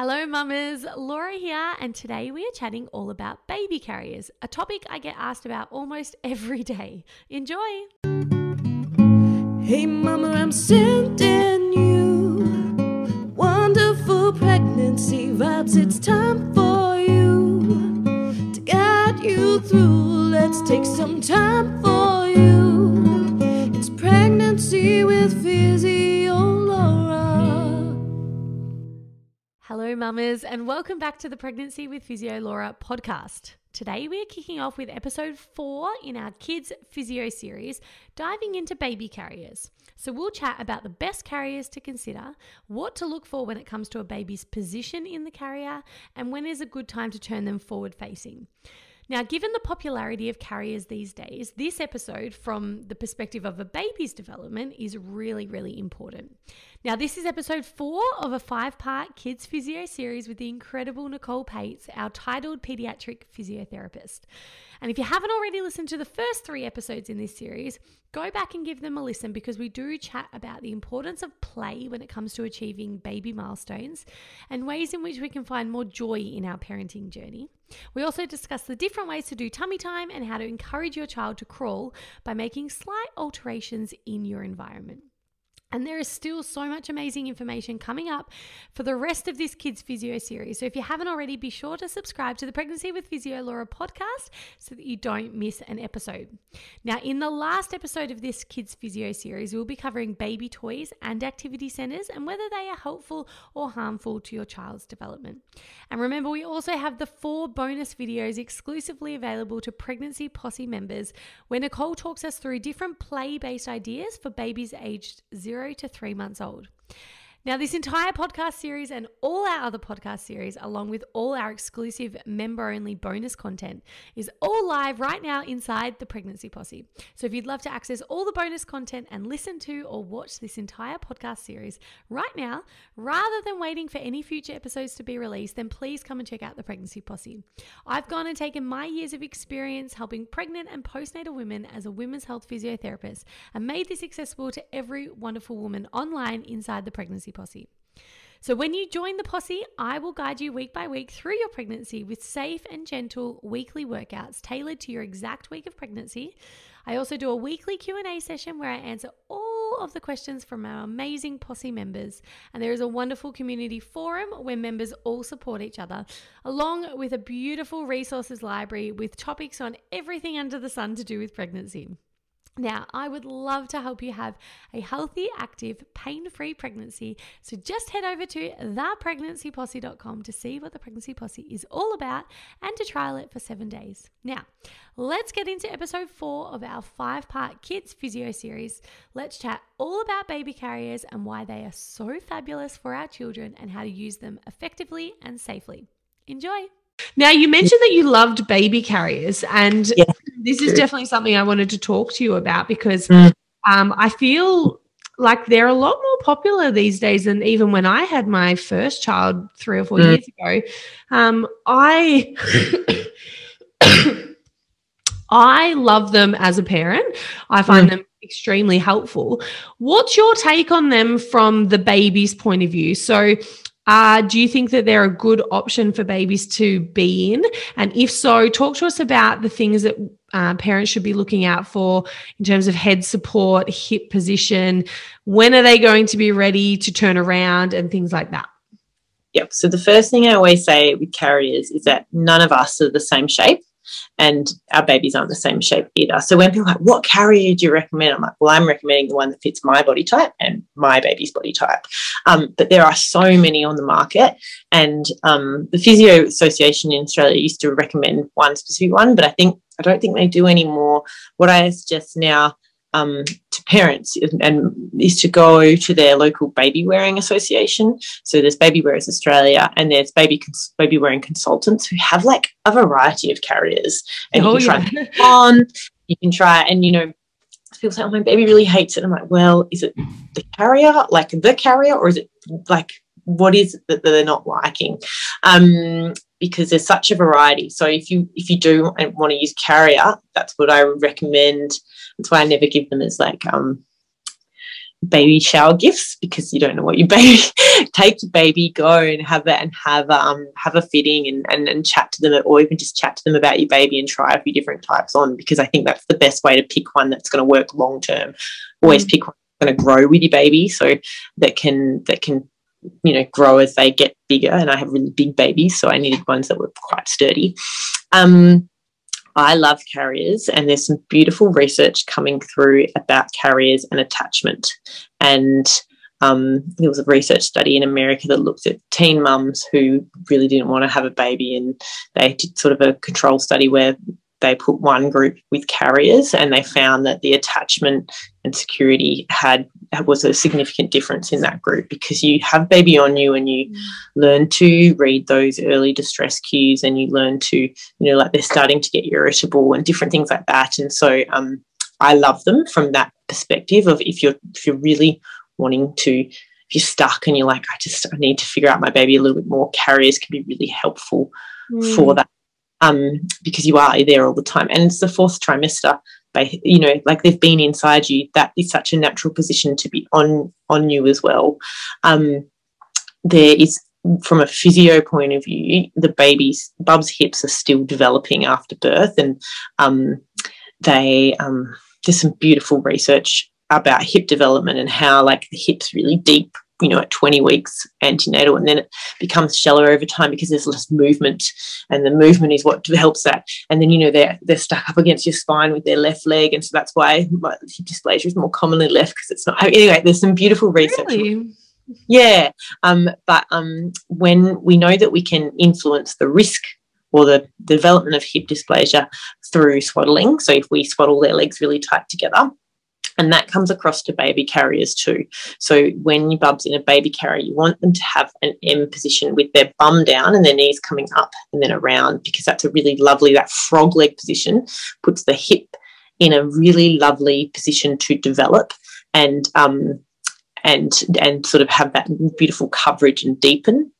Hello, mamas. Laura here, and today we are chatting all about baby carriers, a topic I get asked about almost every day. Enjoy. Hey, mama, I'm sending you wonderful pregnancy vibes. It's time for you to guide you through. Let's take some time for you. It's pregnancy with Physio Hello, mamas, and welcome back to the Pregnancy with Physio Laura podcast. Today we are kicking off with episode four in our Kids Physio series, diving into baby carriers. So we'll chat about the best carriers to consider, what to look for when it comes to a baby's position in the carrier, and when is a good time to turn them forward facing. Now, given the popularity of carriers these days, this episode, from the perspective of a baby's development, is really, really important. Now, this is episode four of a five part kids physio series with the incredible Nicole Pates, our titled pediatric physiotherapist. And if you haven't already listened to the first three episodes in this series, go back and give them a listen because we do chat about the importance of play when it comes to achieving baby milestones and ways in which we can find more joy in our parenting journey. We also discuss the different ways to do tummy time and how to encourage your child to crawl by making slight alterations in your environment. And there is still so much amazing information coming up for the rest of this Kids Physio series. So if you haven't already, be sure to subscribe to the Pregnancy with Physio Laura podcast so that you don't miss an episode. Now, in the last episode of this Kids Physio series, we'll be covering baby toys and activity centers and whether they are helpful or harmful to your child's development. And remember, we also have the four bonus videos exclusively available to Pregnancy Posse members where Nicole talks us through different play based ideas for babies aged zero to three months old. Now, this entire podcast series and all our other podcast series, along with all our exclusive member only bonus content, is all live right now inside the Pregnancy Posse. So, if you'd love to access all the bonus content and listen to or watch this entire podcast series right now, rather than waiting for any future episodes to be released, then please come and check out the Pregnancy Posse. I've gone and taken my years of experience helping pregnant and postnatal women as a women's health physiotherapist and made this accessible to every wonderful woman online inside the Pregnancy Posse. So, when you join the posse, I will guide you week by week through your pregnancy with safe and gentle weekly workouts tailored to your exact week of pregnancy. I also do a weekly Q&A session where I answer all of the questions from our amazing posse members, and there is a wonderful community forum where members all support each other, along with a beautiful resources library with topics on everything under the sun to do with pregnancy. Now, I would love to help you have a healthy, active, pain free pregnancy. So just head over to thepregnancyposse.com to see what the Pregnancy Posse is all about and to trial it for seven days. Now, let's get into episode four of our five part kids physio series. Let's chat all about baby carriers and why they are so fabulous for our children and how to use them effectively and safely. Enjoy. Now, you mentioned that you loved baby carriers, and Yeah, this is true. definitely something I wanted to talk to you about because Mm. um, I feel like they're a lot more popular these days than even when I had my first child three or four Mm. years ago. Um, I. I love them as a parent. I find them extremely helpful. What's your take on them from the baby's point of view? So, uh, do you think that they're a good option for babies to be in? And if so, talk to us about the things that uh, parents should be looking out for in terms of head support, hip position. When are they going to be ready to turn around and things like that? Yep. So the first thing I always say with carriers is that none of us are the same shape and our babies aren't the same shape either. So when people are like, what carrier do you recommend? I'm like, well, I'm recommending the one that fits my body type and my baby's body type. Um, but there are so many on the market. And um, the Physio Association in Australia used to recommend one specific one, but I think I don't think they do anymore. What I suggest now um, to parents and is to go to their local baby wearing association. So there's Baby Wearers Australia and there's baby cons- baby wearing consultants who have like a variety of carriers, and Oh, you can try them on. You can try, and you know, people say, "Oh, my baby really hates it." I'm like, "Well, is it the carrier, like the carrier, or is it like what is it that they're not liking?" Um, because there's such a variety. So if you if you do want to use carrier, that's what I would recommend. That's why I never give them as like um baby shower gifts because you don't know what your baby take your baby go and have it and have um have a fitting and, and and chat to them or even just chat to them about your baby and try a few different types on because I think that's the best way to pick one that's going to work long term. Always mm. pick one that's going to grow with your baby so that can that can you know grow as they get bigger and I have really big babies so I needed ones that were quite sturdy. Um I love carriers, and there's some beautiful research coming through about carriers and attachment. And um, there was a research study in America that looked at teen mums who really didn't want to have a baby, and they did sort of a control study where they put one group with carriers and they found that the attachment and security had was a significant difference in that group because you have baby on you and you mm. learn to read those early distress cues and you learn to you know like they're starting to get irritable and different things like that and so um, I love them from that perspective of if you're if you're really wanting to if you're stuck and you're like I just I need to figure out my baby a little bit more carriers can be really helpful mm. for that um, because you are there all the time. And it's the fourth trimester. You know, like they've been inside you. That is such a natural position to be on on you as well. Um, there is, from a physio point of view, the baby's Bub's hips are still developing after birth, and um, they um, there's some beautiful research about hip development and how like the hips really deep you know, at 20 weeks antenatal, and then it becomes shallower over time because there's less movement, and the movement is what helps that. And then you know they're they're stuck up against your spine with their left leg, and so that's why hip dysplasia is more commonly left because it's not. Anyway, there's some beautiful research. Really? Yeah, um, but um, when we know that we can influence the risk or the development of hip dysplasia through swaddling, so if we swaddle their legs really tight together, and that comes across to baby carriers too. So when your bub's in a baby carrier, you want them to have an M position with their bum down and their knees coming up and then around because that's a really lovely, that frog leg position puts the hip in a really lovely position to develop and um, and and sort of have that beautiful coverage and deepen.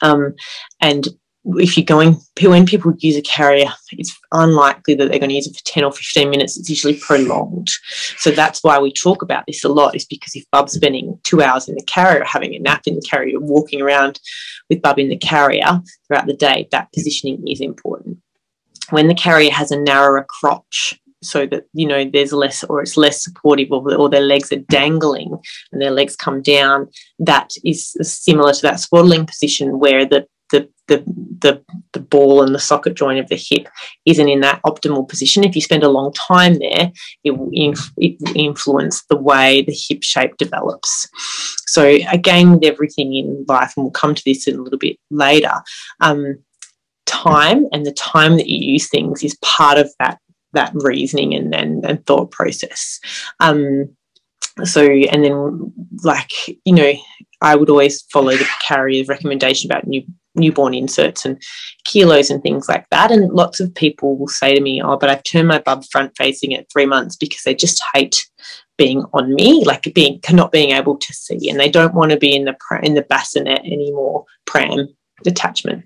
Um, and if you're going, when people use a carrier, it's unlikely that they're going to use it for 10 or 15 minutes. It's usually prolonged. So that's why we talk about this a lot, is because if Bub's spending two hours in the carrier, having a nap in the carrier, walking around with Bub in the carrier throughout the day, that positioning is important. When the carrier has a narrower crotch, so that you know there's less or it's less supportive or, or their legs are dangling and their legs come down that is similar to that swaddling position where the the, the, the, ball and the socket joint of the hip isn't in that optimal position. If you spend a long time there, it will, inf- it will influence the way the hip shape develops. So, again, with everything in life, and we'll come to this in a little bit later, um, time and the time that you use things is part of that that reasoning and, and, and thought process. Um, so and then like you know i would always follow the carrier's recommendation about new newborn inserts and kilos and things like that. And lots of people will say to me, Oh, but I've turned my bub front facing at three months because they just hate being on me, like being not being able to see, and they don't want to be in the in the bassinet anymore, pram attachment.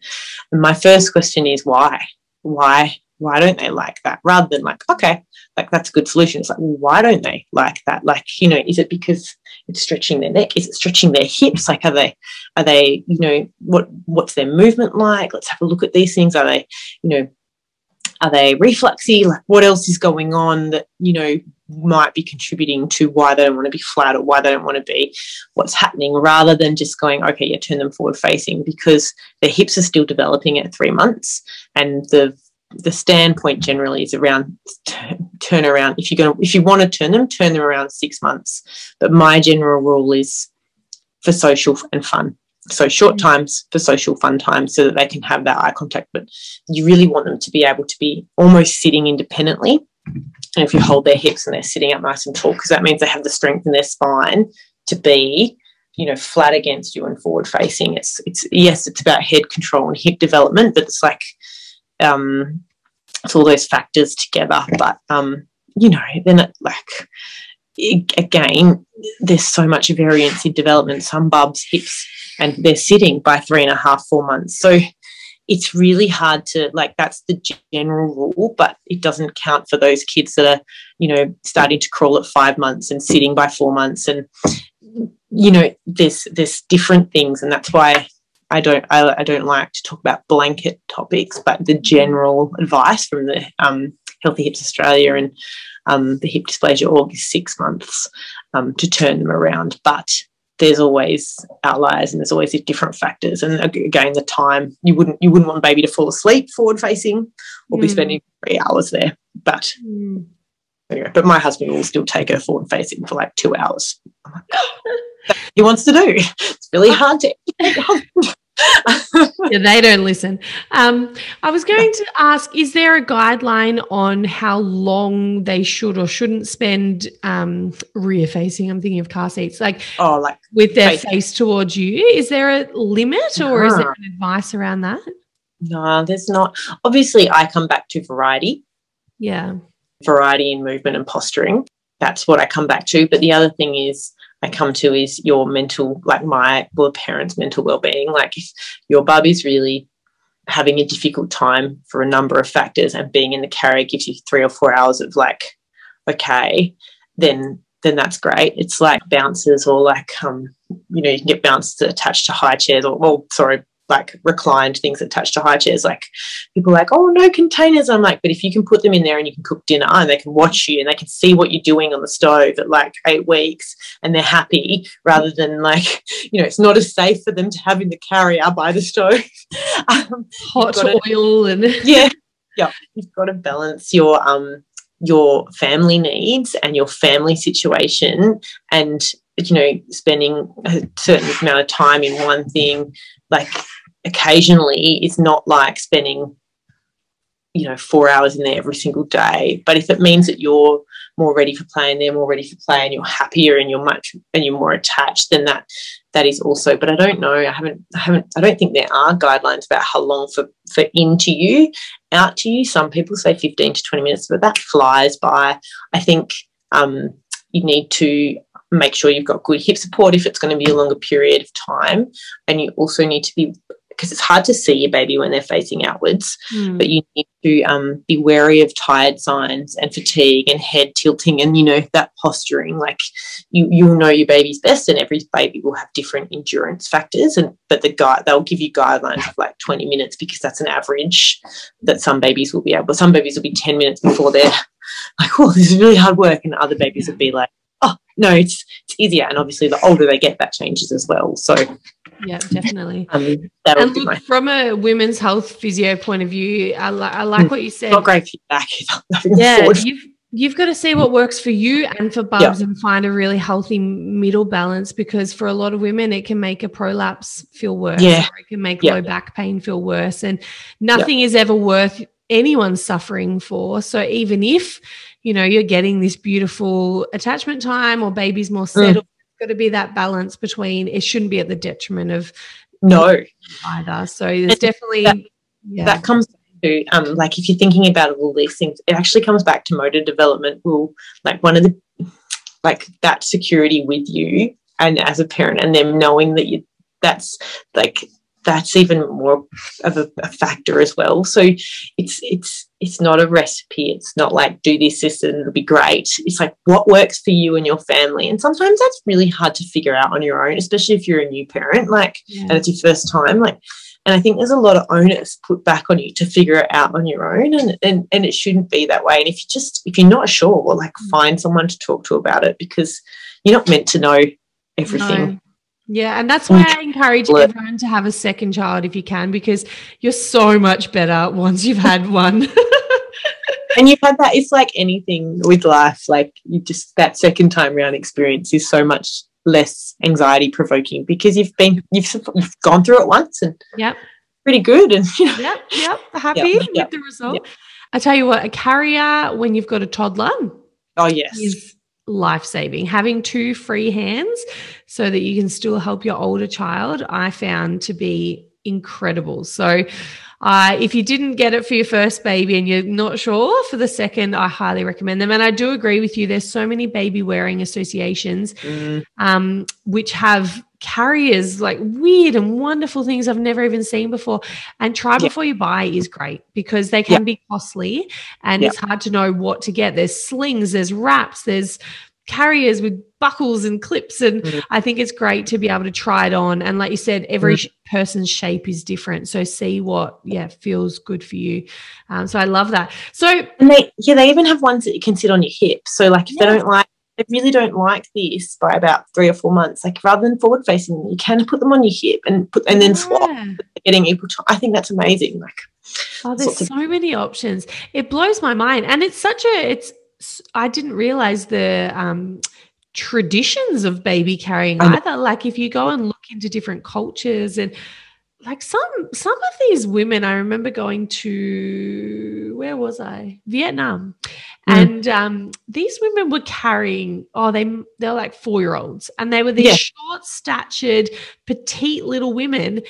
And my first question is why? Why why don't they like that? Rather than like, okay, like that's a good solution. It's like, why don't they like that? Like, you know, is it because it's stretching their neck? Is it stretching their hips? Like, are they, are they, you know, what what's their movement like? Let's have a look at these things. Are they, you know, are they refluxy? Like, what else is going on that you know might be contributing to why they don't want to be flat or why they don't want to be what's happening? Rather than just going, okay, yeah, turn them forward facing because their hips are still developing at three months and the the standpoint generally is around t- turn around. If you're going if you want to turn them, turn them around six months. But my general rule is for social and fun. So short mm. times for social fun times so that they can have that eye contact. But you really want them to be able to be almost sitting independently. And if you hold their hips and they're sitting up nice and tall, because that means they have the strength in their spine to be, you know, flat against you and forward facing. It's it's yes, it's about head control and hip development, but it's like um, it's all those factors together. But um, you know, then it like again, there's so much variance in development. Some bubs hips and they're sitting by three and a half, four months. So it's really hard to like that's the general rule but it doesn't count for those kids that are you know starting to crawl at five months and sitting by four months and you know there's there's different things and that's why I don't I, I don't like to talk about blanket topics but the general advice from the um, Healthy Hips Australia and um, the hip dysplasia org is six months um, to turn them around. But there's always outliers and there's always different factors. And again the time you wouldn't you wouldn't want baby to fall asleep forward facing or mm. be spending three hours there. But mm. anyway, but my husband will still take her forward facing for like two hours. He wants to do. It's really hard to yeah, they don't listen. Um, I was going to ask: Is there a guideline on how long they should or shouldn't spend um, rear facing? I'm thinking of car seats, like oh, like with their face, face towards you. Is there a limit, or is there an advice around that? No, there's not. Obviously, I come back to variety. Yeah, variety in movement and posturing. That's what I come back to. But the other thing is I come to is your mental, like my well, parents' mental well-being. Like if your Bub is really having a difficult time for a number of factors and being in the carrier gives you three or four hours of like, okay, then then that's great. It's like bounces or like um, you know, you can get bouncers attached to high chairs or well, sorry, like reclined things attached to high chairs. Like people are like, oh, no containers. I'm like, but if you can put them in there and you can cook dinner and they can watch you and they can see what you're doing on the stove at like eight weeks and they're happy rather than like, you know, it's not as safe for them to have in the carrier by the stove. um, Hot oil and yeah, yeah. You've got to balance your um your family needs and your family situation and you know spending a certain amount of time in one thing like occasionally it's not like spending you know four hours in there every single day but if it means that you're more ready for play and they're more ready for play and you're happier and you're much and you're more attached then that that is also but i don't know i haven't i haven't i don't think there are guidelines about how long for for into you out to you some people say 15 to 20 minutes but that flies by i think um you need to make sure you've got good hip support if it's going to be a longer period of time. And you also need to be, because it's hard to see your baby when they're facing outwards, mm. but you need to um, be wary of tired signs and fatigue and head tilting and, you know, that posturing. Like you, you'll know your baby's best and every baby will have different endurance factors. And, but the guy, they'll give you guidelines of like 20 minutes because that's an average that some babies will be able, some babies will be 10 minutes before they're like, oh, this is really hard work. And other babies will be like, oh no it's it's easier and obviously the older they get that changes as well so yeah definitely. Um, and look, my- from a women's health physio point of view i, li- I like mm, what you said. Not great feedback yeah you've you've got to see what works for you and for bubs and find a really healthy middle balance because for a lot of women it can make a prolapse feel worse yeah. it can make low back pain feel worse and nothing is ever worth anyone suffering for. So even if you know you're getting this beautiful attachment time or baby's more mm. settled mm. Got to be that balance between it shouldn't be at the detriment of no either so there's and definitely that, yeah. that comes to um like if you're thinking about all these things it actually comes back to motor development will like one of the like that security with you and as a parent and them knowing that you that's like that's even more of a, a, factor as well. So it's it's it's not a recipe. It's not like do this, this, and it'll be great. It's like what works for you and your family. And sometimes that's really hard to figure out on your own, especially if you're a new parent, like yeah. and it's your first time. Like and I think there's a lot of onus put back on you to figure it out on your own. And and, and it shouldn't be that way. And if you just if you're not sure, well, like mm. find someone to talk to about it because you're not meant to know everything. No. Yeah, and that's why I encourage everyone to have a second child if you can, because you're so much better once you've had one. and you've had that. It's like anything with life. Like you just that second time round experience is so much less anxiety provoking because you've been you've, you've gone through it once and yeah, pretty good and you know. yep, yep, happy yep, with yep, the result. Yep. I tell you what, a carrier when you've got a toddler. Oh yes. Is life saving. Having two free hands so that you can still help your older child, I found to be incredible. So Uh, if you didn't get it for your first baby and you're not sure for the second, I highly recommend them. And I do agree with you. There's so many baby wearing associations Mm, um, which have carriers like weird and wonderful things I've never even seen before. And try Yeah. before you buy is great because they can be costly and Yeah. it's hard to know what to get. There's slings, there's wraps, there's carriers with buckles and clips. And Mhm. I think it's great to be able to try it on. And like you said, every sh person's shape is different. So see what, yeah, feels good for you. Um, so I love that. So And they, yeah, they even have ones that you can sit on your hip. So, like, if they don't like, they really don't like this by about three or four months. Like, rather than forward facing, you can put them on your hip and put and then swap, getting equal time. I think that's amazing. Like, Oh, there's of- so many options. It blows my mind, and it's such a. It's. I didn't realize the um, traditions of baby carrying know. either. Like if you go and look into different cultures and. Like some some of these women, I remember going to where was I? Vietnam, Mm. and um, these women were carrying. Oh, they they're like four year olds, and they were these Yeah. short statured, petite little women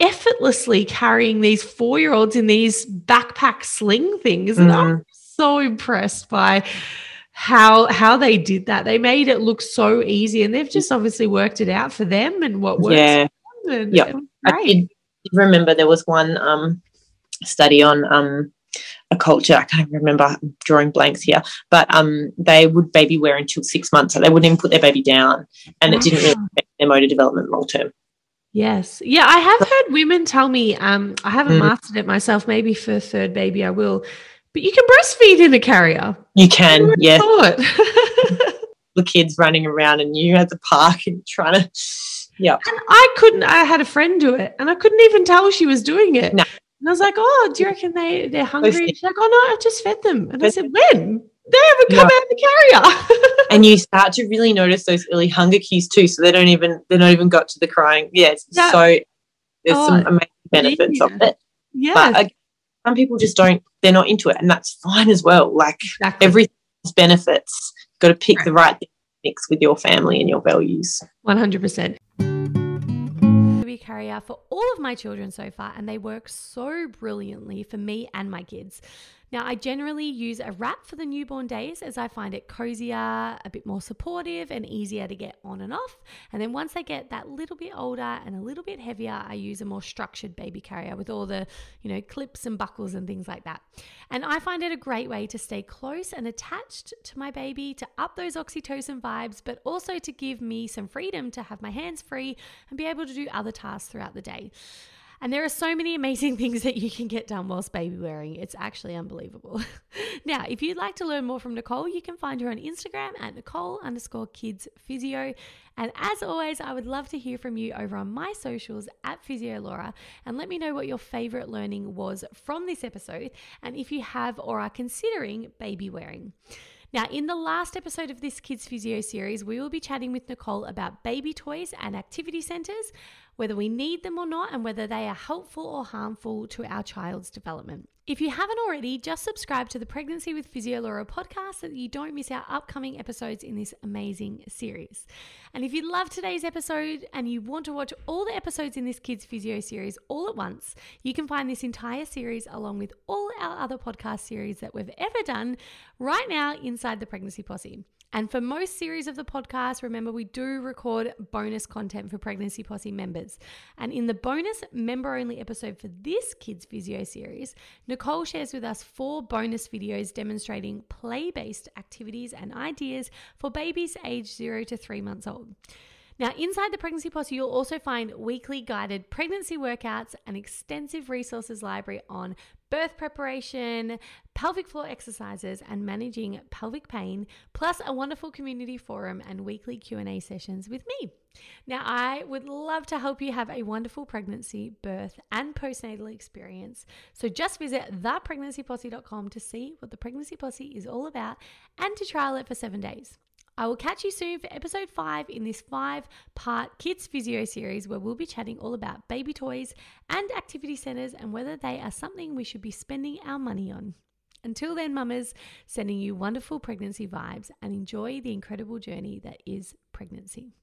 effortlessly carrying these four year olds in these backpack sling things. And Mm. So impressed by how how they did that. They made it look so easy and they've just obviously worked it out for them and what works. yeah. for them. And Yep. it was I did remember there was one um, study on um, a culture. I can't remember I'm drawing blanks here, but um, they would baby wear until six months, so they wouldn't even put their baby down, and it didn't really affect their motor development long term. Yes. Yeah, I have heard women tell me, um, I haven't Mm. mastered it myself. Maybe for third baby I will. But you can breastfeed in a carrier. You can, yeah, the kids running around and you at the park and trying to, yeah, And I couldn't. I had a friend do it, and I couldn't even tell she was doing it. No. And I was like, "Oh, do you reckon they they're hungry?" She's like, "Oh no, I just fed them." And I said, "When? They haven't come out of the carrier." and you start to really notice those early hunger cues too. So they don't even they're not even got to the crying. Yeah, Yeah. so there's Oh, some amazing benefits of it. yeah, But uh, some people just don't. They're not into it, and that's fine as well. Like exactly. everything's benefits. You've Got to pick the right thing to mix with your family and your values. One hundred percent. baby carrier for all of my children so far, and they work so brilliantly for me and my kids. Now, I generally use a wrap for the newborn days as I find it cozier, a bit more supportive, and easier to get on and off. And then once they get that little bit older and a little bit heavier, I use a more structured baby carrier with all the, you know, clips and buckles and things like that. And I find it a great way to stay close and attached to my baby, to up those oxytocin vibes, but also to give me some freedom to have my hands free and be able to do other tasks throughout the day. And there are so many amazing things that you can get done whilst baby wearing. It's actually unbelievable. now, if you'd like to learn more from Nicole, you can find her on Instagram at Nicole underscore kids physio. And as always, I would love to hear from you over on my socials at Physio Laura and let me know what your favorite learning was from this episode and if you have or are considering baby wearing. Now, in the last episode of this Kids Physio series, we will be chatting with Nicole about baby toys and activity centres, whether we need them or not, and whether they are helpful or harmful to our child's development. If you haven't already, just subscribe to the Pregnancy with Physio Laura podcast so that you don't miss our upcoming episodes in this amazing series. And if you love today's episode and you want to watch all the episodes in this Kids Physio series all at once, you can find this entire series along with all our other podcast series that we've ever done right now inside the Pregnancy Posse. And for most series of the podcast, remember we do record bonus content for Pregnancy Posse members. And in the bonus member only episode for this Kids Physio series, Nicole shares with us four bonus videos demonstrating play based activities and ideas for babies aged zero to three months old. Now, inside the Pregnancy Posse, you'll also find weekly guided pregnancy workouts, an extensive resources library on birth preparation, pelvic floor exercises, and managing pelvic pain, plus a wonderful community forum and weekly Q&A sessions with me. Now, I would love to help you have a wonderful pregnancy, birth, and postnatal experience. So just visit thepregnancyposse.com to see what the Pregnancy Posse is all about and to trial it for seven days. I will catch you soon for episode five in this five part kids physio series where we'll be chatting all about baby toys and activity centers and whether they are something we should be spending our money on. Until then, mamas, sending you wonderful pregnancy vibes and enjoy the incredible journey that is pregnancy.